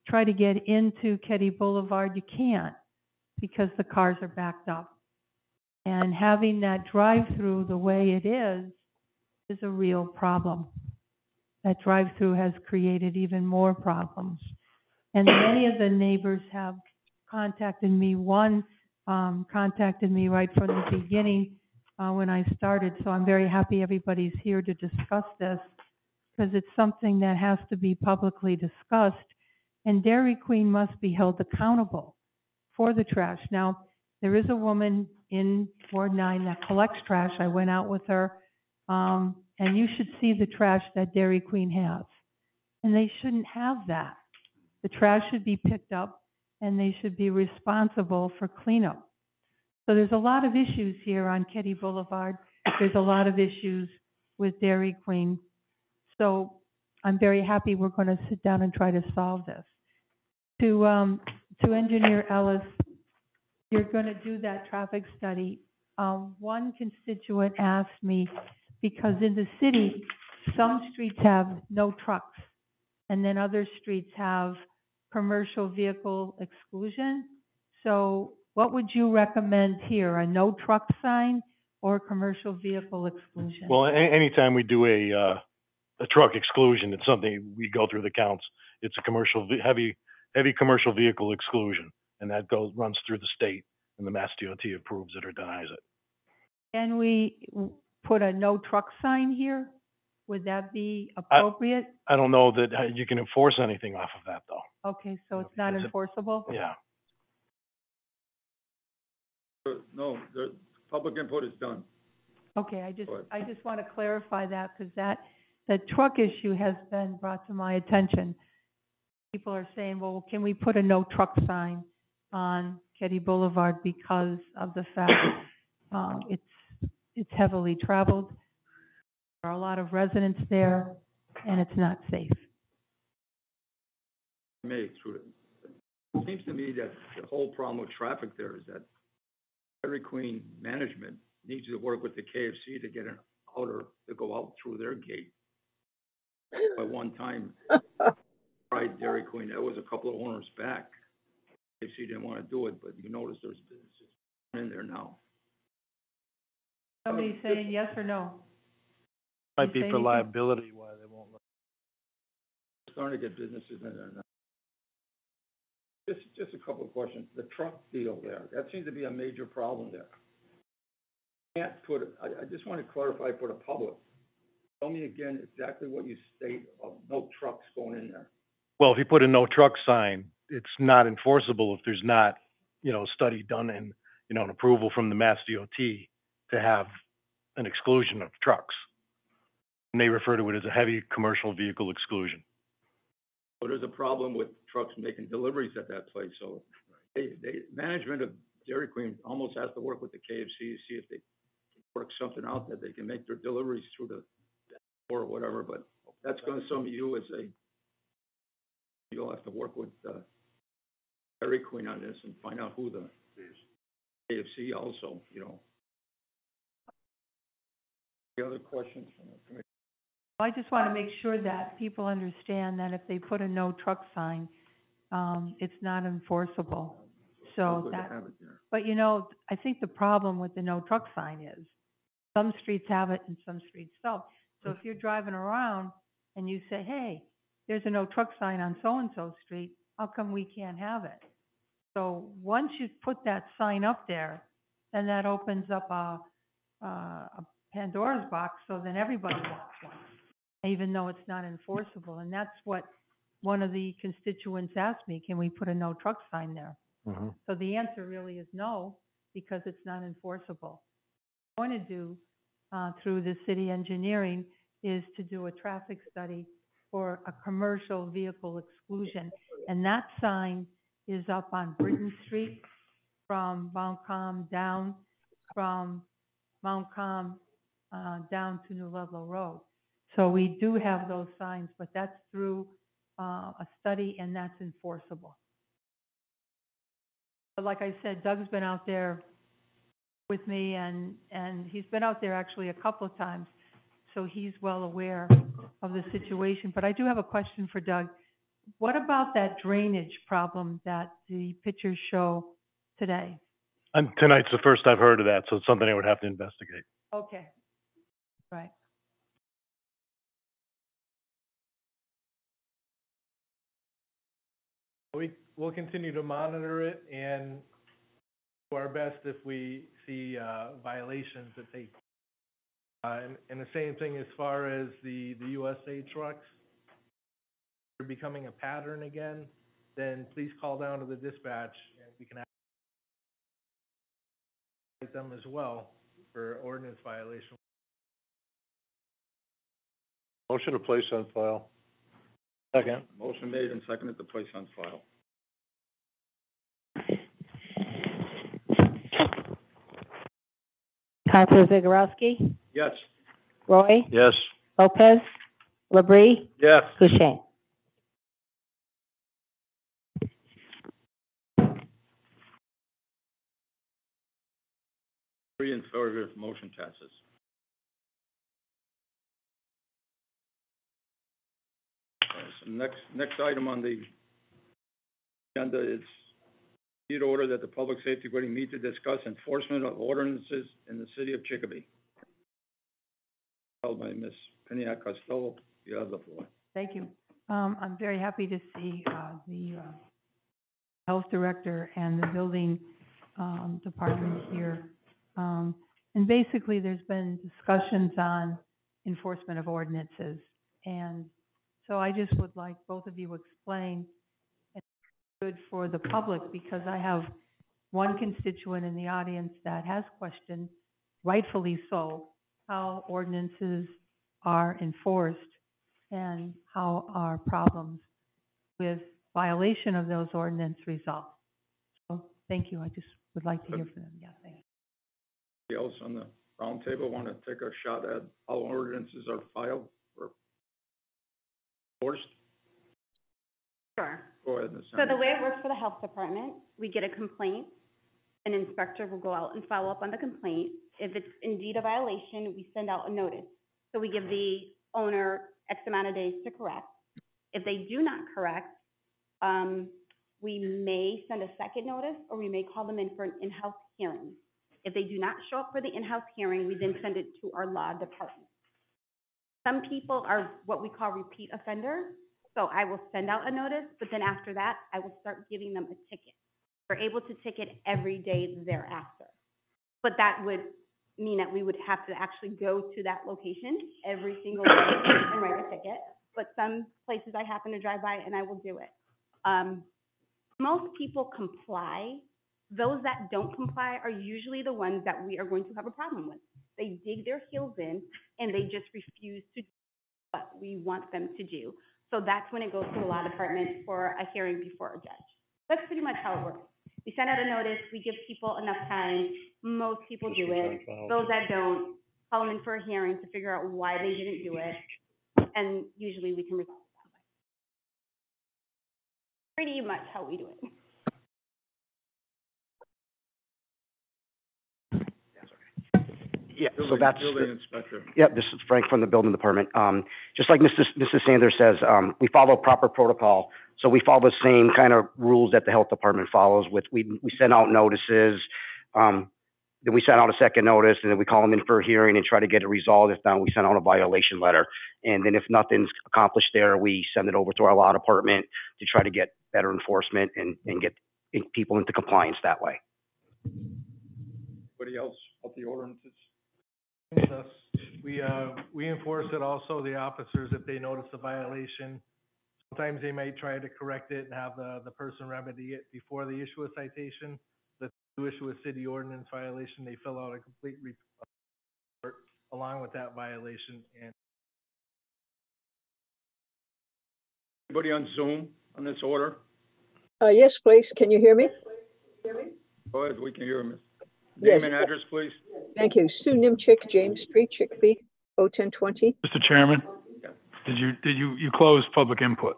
try to get into Ketty Boulevard, you can't because the cars are backed up. And having that drive-through the way it is, is a real problem. That drive-through has created even more problems. And many of the neighbors have contacted me. One, um, contacted me right from the beginning, uh, when I started. So I'm very happy everybody's here to discuss this because it's something that has to be publicly discussed. And Dairy Queen must be held accountable for the trash. Now, there is a woman in Ward nine that collects trash. I went out with her. Um, and you should see the trash that Dairy Queen has. And they shouldn't have that. The trash should be picked up and they should be responsible for cleanup. So there's a lot of issues here on Ketty Boulevard. There's a lot of issues with Dairy Queen. So I'm very happy we're going to sit down and try to solve this. To, um, to Engineer Ellis, you're going to do that traffic study. Um, one constituent asked me, because in the city, some streets have no trucks, and then other streets have commercial vehicle exclusion. So what would you recommend here, a no truck sign or commercial vehicle exclusion? Well, a- anytime we do a, uh, a truck exclusion, it's something, we go through the counts. It's a commercial, heavy, heavy commercial vehicle exclusion, and that goes, runs through the state, and the Mass DOT approves it or denies it. Can we put a no truck sign here? Would that be appropriate? I don't know that uh, you can enforce anything off of that, though. Okay, so it's not Is it- enforceable? Yeah. Uh, No, the public input is done. Okay, I just, Go. I just want to clarify that, because that, the truck issue has been brought to my attention. People are saying, well, can we put a no truck sign on Ketty Boulevard because of the fact, um, it's, it's heavily traveled. There are a lot of residents there, and it's not safe. May, through it seems to me that the whole problem with traffic there is that Dairy Queen management needs to work with the KFC to get an outer to go out through their gate. By one time, tried Dairy Queen, that was a couple of owners back. KFC didn't want to do it, but you notice there's businesses in there now. Somebody saying yes or no? Might be for liability why they won't let. Starting to get businesses in there now. Just, just a couple of questions. The truck deal there, that seems to be a major problem there. Can't put, I, I just want to clarify for the public. Tell me again exactly what you state of no trucks going in there. Well, if you put a no truck sign, it's not enforceable if there's not, you know, a study done and, you know, an approval from the Mass DOT to have an exclusion of trucks. And they refer to it as a heavy commercial vehicle exclusion. So there's a problem with trucks making deliveries at that place, so they, they, management of Dairy Queen almost has to work with the KFC to see if they work something out that they can make their deliveries through the, or whatever, but that's gonna, some of you as a, you'll have to work with, uh, Dairy Queen on this and find out who the KFC also, you know. Any other questions from the committee? I just want to make sure that people understand that if they put a no truck sign, um, it's not enforceable. So Good to that, have it there. but you know, I think the problem with the no truck sign is some streets have it and some streets don't. So if you're driving around and you say, hey, there's a no truck sign on so-and-so street, how come we can't have it? So once you put that sign up there, then that opens up a, a a Pandora's box, so then everybody wants one even though it's not enforceable. And that's what one of the constituents asked me, can we put a no truck sign there? Mm-hmm. So the answer really is no, because it's not enforceable. What I'm going to do, uh, through the city engineering is to do a traffic study for a commercial vehicle exclusion. And that sign is up on Britton Street from Montcalm down, from Montcalm, uh, down to New Ludlow Road. So we do have those signs, but that's through, uh, a study and that's enforceable. But like I said, Doug's been out there with me and, and he's been out there actually a couple of times. So he's well aware of the situation. But I do have a question for Doug. What about that drainage problem that the pictures show today? And tonight's the first I've heard of that, so it's something I would have to investigate. Okay, right. We, we'll continue to monitor it and do our best if we see, uh, violations that take. Uh, and, and the same thing as far as the, the USA trucks. They're becoming a pattern again, then please call down to the dispatch and we can act them as well for ordinance violation. Motion to place on file. Second. Motion made and seconded to place on file. Counselor Zagorowski, Yes. Roy, Yes. Lopez, Labrie, Yes. Boucher. Three in favor, motion passes. So Next, next item on the agenda is need order that the Public Safety Committee meet to discuss enforcement of ordinances in the city of Chicopee. Held by Ms. Pniak Costello, you have the floor. Thank you. Um, I'm very happy to see, uh, the, uh, health director and the building, um, department here. Um, and basically, there's been discussions on enforcement of ordinances. And so I just would like both of you explain, and good for the public, because I have one constituent in the audience that has questioned, rightfully so, how ordinances are enforced and how are problems with violation of those ordinance resolved. So, thank you, I just would like to hear from them, yeah, thank you. Anybody else on the roundtable want to take a shot at how ordinances are filed or enforced? Sure. Go ahead, So the way it works for the health department, we get a complaint, an inspector will go out and follow up on the complaint. If it's indeed a violation, we send out a notice. So we give the owner X amount of days to correct. If they do not correct, um, we may send a second notice, or we may call them in for an in-house hearing. If they do not show up for the in-house hearing, we then send it to our law department. Some people are what we call repeat offenders, so I will send out a notice, but then after that, I will start giving them a ticket. We're able to ticket every day thereafter. But that would mean that we would have to actually go to that location every single day and write a ticket. But some places I happen to drive by and I will do it. Um, most people comply. Those that don't comply are usually the ones that we are going to have a problem with. They dig their heels in and they just refuse to do what we want them to do. So that's when it goes to the law department for a hearing before a judge. That's pretty much how it works. We send out a notice, we give people enough time, most people do it. Those that don't, call them in for a hearing to figure out why they didn't do it, and usually we can resolve it that way. Pretty much how we do it. Yeah, so Building- that's, Building inspector. yeah, this is Frank from the building department. Um, just like Mrs. Mrs. Sanders says, um, we follow proper protocol. So we follow the same kind of rules that the health department follows with, we, we send out notices. Um, then we send out a second notice and then we call them in for a hearing and try to get it resolved. If not, we send out a violation letter. And then if nothing's accomplished there, we send it over to our law department to try to get better enforcement and, and get people into compliance that way. Anybody else about the ordinances? With us. We, uh, we enforce it also, the officers, if they notice a violation. Sometimes they might try to correct it and have the, the person remedy it before they issue a citation. If they issue a city ordinance violation, they fill out a complete report along with that violation and Anybody on Zoom on this order? Uh, yes, please. Can you hear me? Go ahead, we can hear him. Yes. Name and address, please. Thank you. Sue Nimchick, James Street, Chicopee, O oh ten twenty. Mr. Chairman, did you, did you, you closed public input?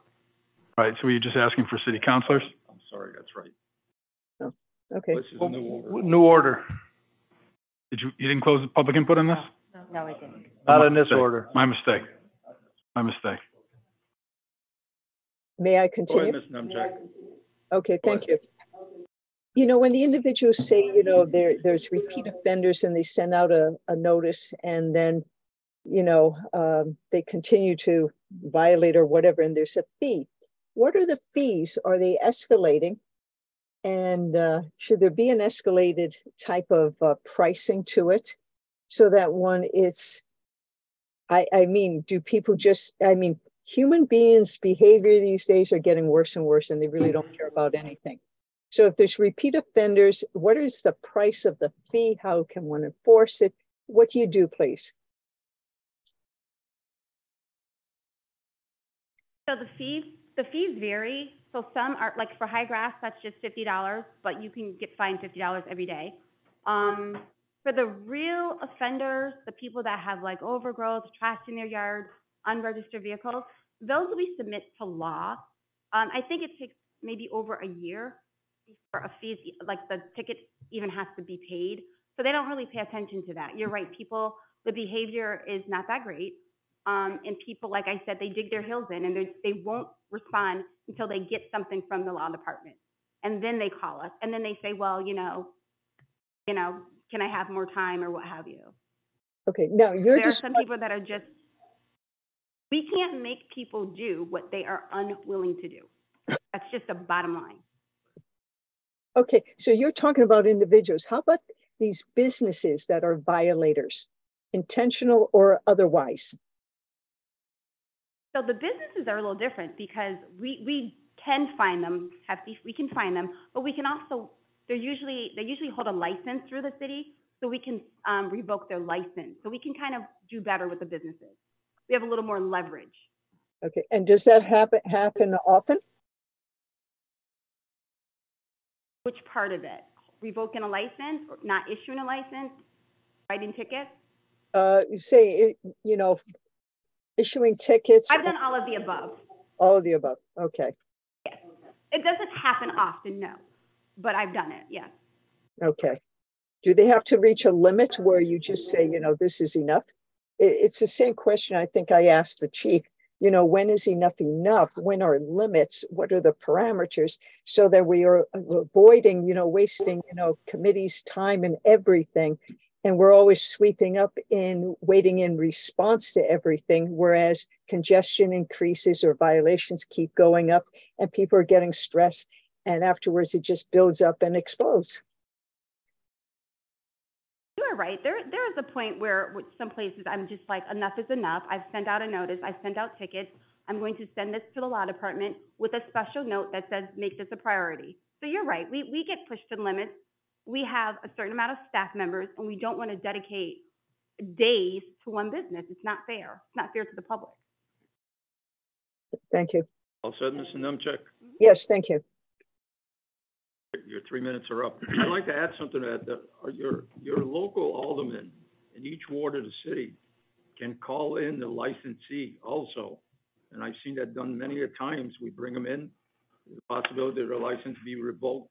Right, so were you just asking for city councilors? I'm sorry, that's right. Oh, Okay. This is a new order. New order. Did you, you didn't close the public input on this? No, I didn't. Not in this Mistake. order. My mistake. My mistake. May I Go continue? ahead, Ms. Nemchak. Okay, thank you. You know, when the individuals say, you know, there, there's repeat offenders and they send out a, a notice and then, you know, um, they continue to violate or whatever, and there's a fee. What are the fees? Are they escalating? And, uh, should there be an escalated type of, uh, pricing to it? So that one, it's, I, I mean, do people just, I mean, human beings' behavior these days are getting worse and worse and they really don't care about anything. So if there's repeat offenders, what is the price of the fee? How can one enforce it? What do you do, please? So the fees, the fees vary. So some are, like for high grass, that's just fifty dollars, but you can get fined fifty dollars every day. Um, for the real offenders, the people that have like overgrowth, trash in their yard, unregistered vehicles, those we submit to law. Um, I think it takes maybe over a year for a fee, like the ticket even has to be paid. So they don't really pay attention to that. You're right, people, the behavior is not that great. Um, and people, like I said, they dig their heels in and they, they won't respond until they get something from the law department. And then they call us and then they say, well, you know, you know, can I have more time or what have you? Okay, now you're There are just, some people that are just, we can't make people do what they are unwilling to do. That's just the bottom line. Okay, so you're talking about individuals. How about these businesses that are violators, intentional or otherwise? So the businesses are a little different because we, we can find them, have, we can find them, but we can also, they're usually, they usually hold a license through the city, so we can, um, revoke their license. So we can kind of do better with the businesses. We have a little more leverage. Okay, and does that happen, happen often? Which part of it? Revoking a license or not issuing a license? Writing tickets? Uh, you say, you know, issuing tickets, I've done all of the above. all of the above, okay, Yes. It doesn't happen often, no, but I've done it, yes. okay. Do they have to reach a limit where you just say, you know, this is enough? It, it's the same question I think I asked the chief, you know, when is enough enough? When are limits? What are the parameters? So that we are avoiding, you know, wasting, you know, committees' time and everything. And we're always sweeping up in waiting in response to everything, whereas congestion increases or violations keep going up and people are getting stressed. And afterwards, it just builds up and explodes. You are right. There, there is a point where, some places, I'm just like, enough is enough. I've sent out a notice, I've sent out tickets. I'm going to send this to the law department with a special note that says, make this a priority. So you're right. We, we get pushed to limits. We have a certain amount of staff members and we don't want to dedicate days to one business. It's not fair. It's not fair to the public. Thank you. All said, Mr. Nemchek? Mm-hmm. Yes, thank you. Your three minutes are up. I'd like to add something to that, your, your local alderman in each ward of the city can call in the licensee also. And I've seen that done many a times. We bring them in, the possibility that their license be revoked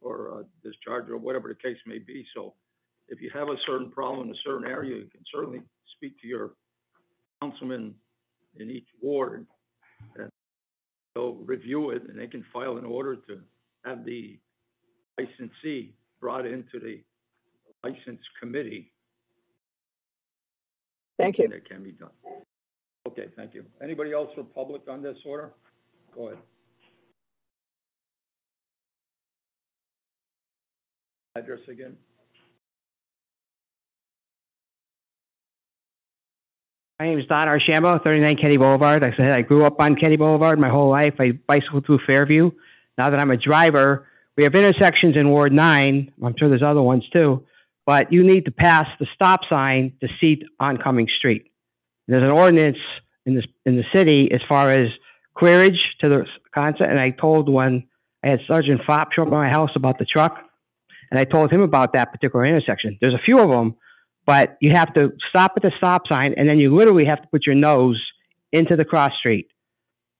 or uh, discharged or whatever the case may be. So if you have a certain problem in a certain area, you can certainly speak to your councilman in each ward and they'll review it and they can file an order to have the licensee brought into the license committee. Thank you. That can be done. Okay, thank you. Anybody else for public on this order? Go ahead. Address again? My name is Don Archambault, 39 Kenny Boulevard. Like I said, I grew up on Kenny Boulevard my whole life. I bicycled through Fairview. Now that I'm a driver, we have intersections in Ward 9. I'm sure there's other ones too. But you need to pass the stop sign to see oncoming street. There's an ordinance in this in the city as far as clearage to the concept. And I told when I had Sergeant Fopp show up at my house about the truck, and I told him about that particular intersection. There's a few of them, but you have to stop at the stop sign, and then you literally have to put your nose into the cross street.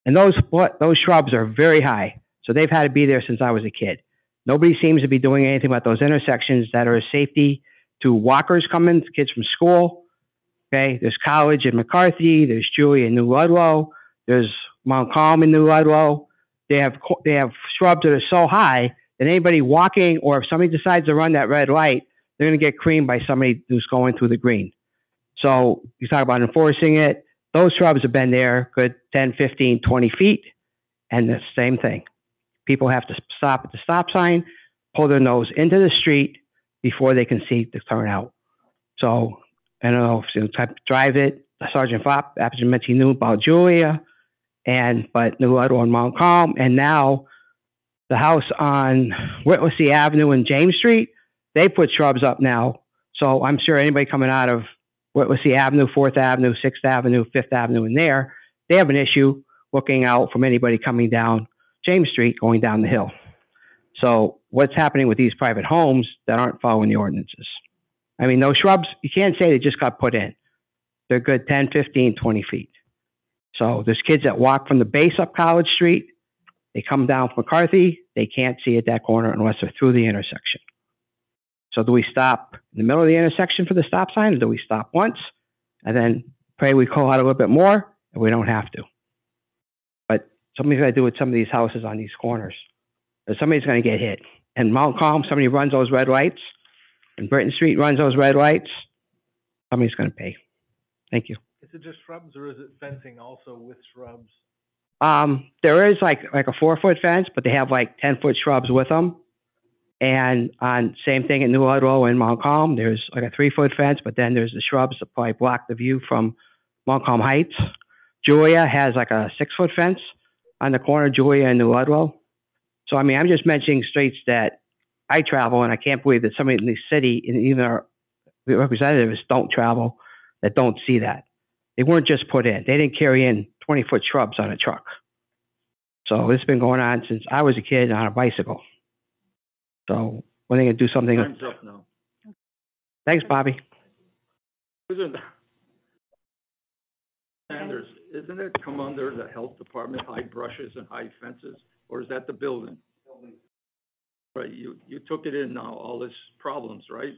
And those those shrubs are very high, so they've had to be there since I was a kid. Nobody seems to be doing anything about those intersections that are a safety to walkers coming, kids from school. Okay, there's college in McCarthy, there's Julie in New Ludlow, there's Montcalm in New Ludlow. They have they have shrubs that are so high that anybody walking or if somebody decides to run that red light, they're going to get creamed by somebody who's going through the green. So you talk about enforcing it. Those shrubs have been there good 10, 15, 20 feet, and the same thing. People have to stop at the stop sign, pull their nose into the street before they can see the turn out. So I don't know if you type drive it. Sergeant Fopp, after mentioned, he knew about Julia, and but New Ludlow and Montcalm, and now the house on Whittlesey Avenue and James Street, they put shrubs up now. So I'm sure anybody coming out of Whittlesey Avenue, Fourth Avenue, Sixth Avenue, Fifth Avenue, and there, they have an issue looking out from anybody coming down James Street going down the hill. So what's happening with these private homes that aren't following the ordinances? I mean, those shrubs, you can't say they just got put in. They're good 10, 15, 20 feet. So there's kids that walk from the base up College Street. They come down from McCarthy. They can't see at that corner unless they're through the intersection. So do we stop in the middle of the intersection for the stop sign, or do we stop once and then pray we call out a little bit more, and we don't have to? Somebody's got to do with some of these houses on these corners. Or somebody's going to get hit. And Montcalm, somebody runs those red lights, and Britton Street runs those red lights. Somebody's going to pay. Thank you. Is it just shrubs or is it fencing also with shrubs? Um, there is like like a four foot fence, but they have like ten foot shrubs with them. And on same thing at New Ludlow and Montcalm, there's like a three foot fence, but then there's the shrubs that probably block the view from Montcalm Heights. Julia has like a six foot fence on the corner of Julia and New Ludlow. So I mean, I'm just mentioning streets that I travel, and I can't believe that somebody in the city and even our representatives don't travel that don't see that. They weren't just put in. They didn't carry in 20 foot shrubs on a truck. So this has been going on since I was a kid on a bicycle. So when they gonna do something? Time's up now. Thanks, Bobby. Sanders, isn't it come under the health department, high brushes and high fences, or is that the building? Building. Right, you, you took it in now, all this problems, right?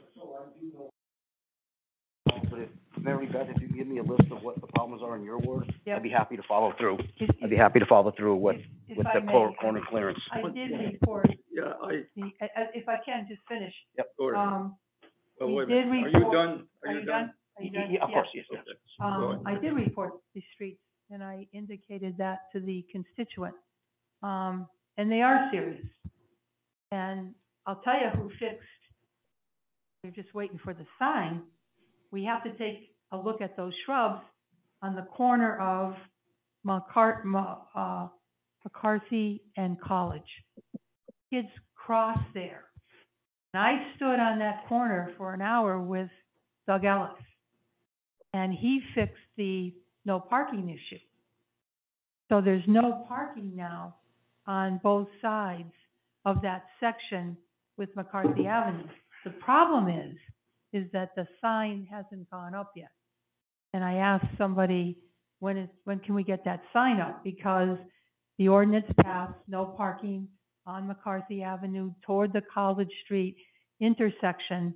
But if, Mary Beth, if you give me a list of what the problems are in your ward, Yep. I'd be happy to follow through. If- I'd be happy to follow through with, if with I the cor- corner clearance. I did report Yeah, I, the, I- I- if I can, just finish. Yep. go ahead. Um, Oh, we wait a did minute. Are you report- done? are you done? Are you? Yeah, of course, yes, yes. Okay. Go Um, ahead. I did report the streets, and I indicated that to the constituent. Um, and they are serious. And I'll tell you who fixed, they're just waiting for the sign. We have to take a look at those shrubs on the corner of McCart, Ma- uh, McCarthy and College. Kids cross there. And I stood on that corner for an hour with Doug Ellis and he fixed the no parking issue. So there's no parking now on both sides of that section with McCarthy Avenue. The problem is, is that the sign hasn't gone up yet. And I asked somebody, when is, when can we get that sign up? Because the ordinance passed, no parking on McCarthy Avenue toward the College Street intersection.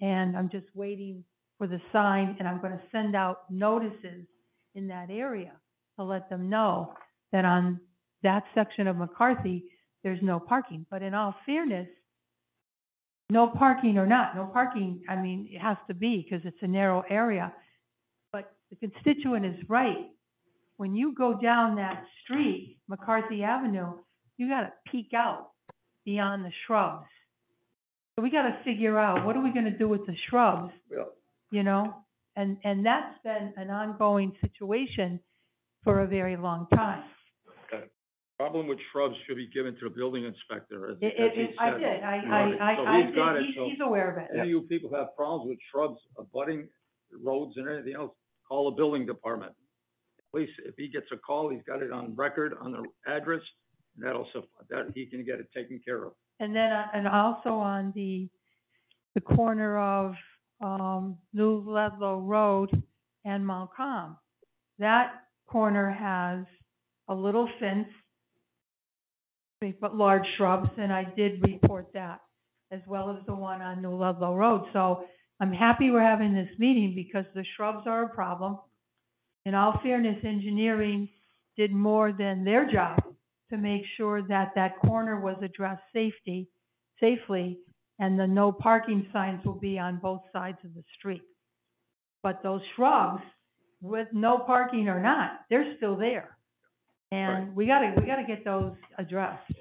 And I'm just waiting for the sign, and I'm gonna send out notices in that area to let them know that on that section of McCarthy, there's no parking. But in all fairness, no parking or not, no parking, I mean, it has to be, because it's a narrow area. But the constituent is right. When you go down that street, McCarthy Avenue, you gotta peek out beyond the shrubs. So we gotta figure out, what are we gonna do with the shrubs? You know? And, and that's been an ongoing situation for a very long time. Problem with shrubs should be given to the building inspector, as, It, as it, he it- I said. did, I, Right. I, So I, I he's got did, it, he's, so he's aware of it. Any of you people have problems with shrubs abutting roads and anything else, call the building department. At least if he gets a call, he's got it on record, on the address, and that'll, suff- that, he can get it taken care of. And then, uh, and also on the, the corner of, um, New Ludlow Road and Malcolm. That corner has a little fence, but large shrubs, and I did report that, as well as the one on New Ludlow Road. So I'm happy we're having this meeting because the shrubs are a problem. In all fairness, engineering did more than their job to make sure that that corner was addressed safety, safely, and the no parking signs will be on both sides of the street. But those shrubs, with no parking or not, they're still there. And we gotta, we gotta get those addressed.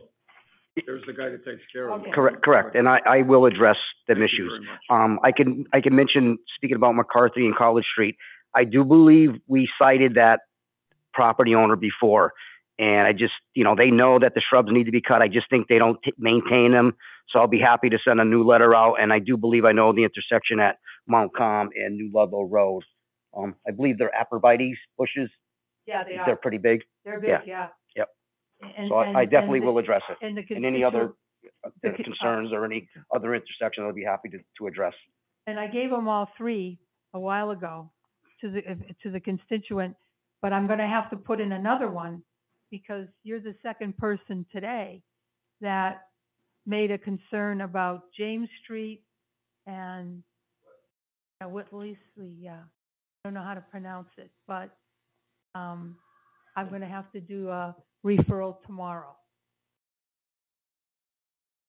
There's the guy that takes care of it. Correct, correct, and I, I will address them Thank you issues. very much. Um, I can, I can mention, speaking about McCarthy and College Street, I do believe we cited that property owner before. And I just, you know, they know that the shrubs need to be cut. I just think they don't t- maintain them. So I'll be happy to send a new letter out. And I do believe I know the intersection at Montcalm and New Ludlow Road. Um, I believe they're arborvitaes bushes. Yeah, they They're are. pretty big. They're big, yeah. Yep. And- So I, I and definitely the- will address it. And the And any other constituent- uh, the con- concerns or any other intersection, I'll be happy to, to address. And I gave them all three a while ago to the, to the constituent, but I'm gonna have to put in another one because you're the second person today that made a concern about James Street and, uh, Whitley, yeah, I don't know how to pronounce it, but, um, I'm gonna have to do a referral tomorrow.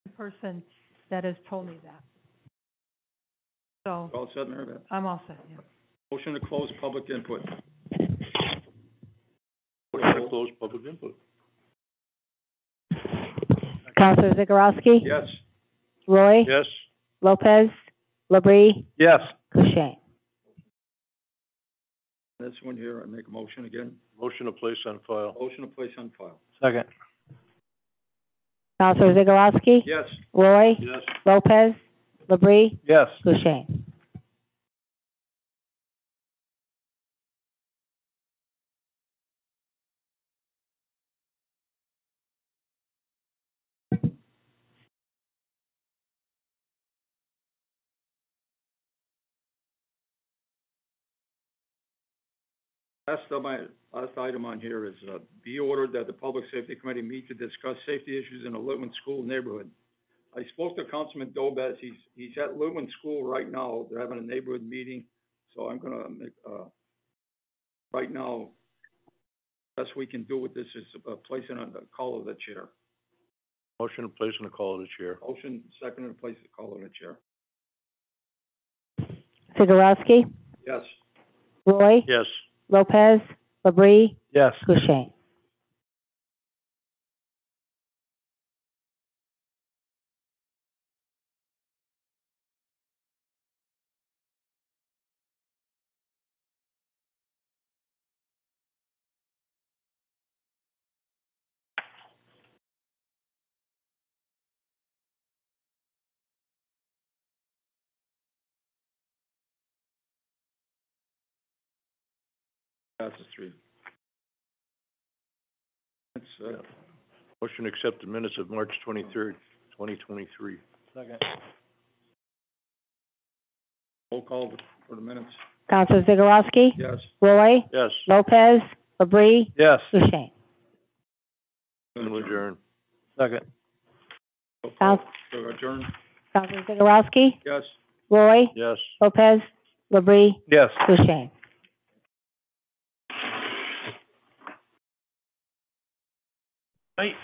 The person that has told me that. So, All set, Mary Beth? I'm all set, yeah. Motion to close public input. Motion to close public input. Counselor Zagorowski? Yes. Roy? Yes. Lopez? Labrie? Yes. Kushein? This one here, I make a motion again. Motion to place on file. Motion to place on file. Second. Counselor Zagorowski? Yes. Roy? Yes. Lopez? Labrie? Yes. Kushein? Last, of my, last item on here is, uh, be ordered that the Public Safety Committee meet to discuss safety issues in the Litwin School neighborhood. I spoke to Councilman Dobez, he's, he's at Litwin School right now, they're having a neighborhood meeting, so I'm gonna make, uh, right now, best we can do with this is, uh, placing on the call of the chair. Motion to place on the call of the chair. Motion, second, and place the call of the chair. Zagorowski, Yes. Roy, Yes. Lopez, Labrie, Yes. Boucher. Passes three. That's, uh, Motion to accept the minutes of March twenty-third, twenty twenty-three. Second. roll call for the minutes. Council Zagorowski, Yes. Roy, Yes. Lopez, Labrie, Yes. Boucher. And adjourn. Second. Roll call Council, to adjourn. Council Zagorowski, Yes. Roy, Yes. Lopez, Labrie, Yes. Boucher. Right.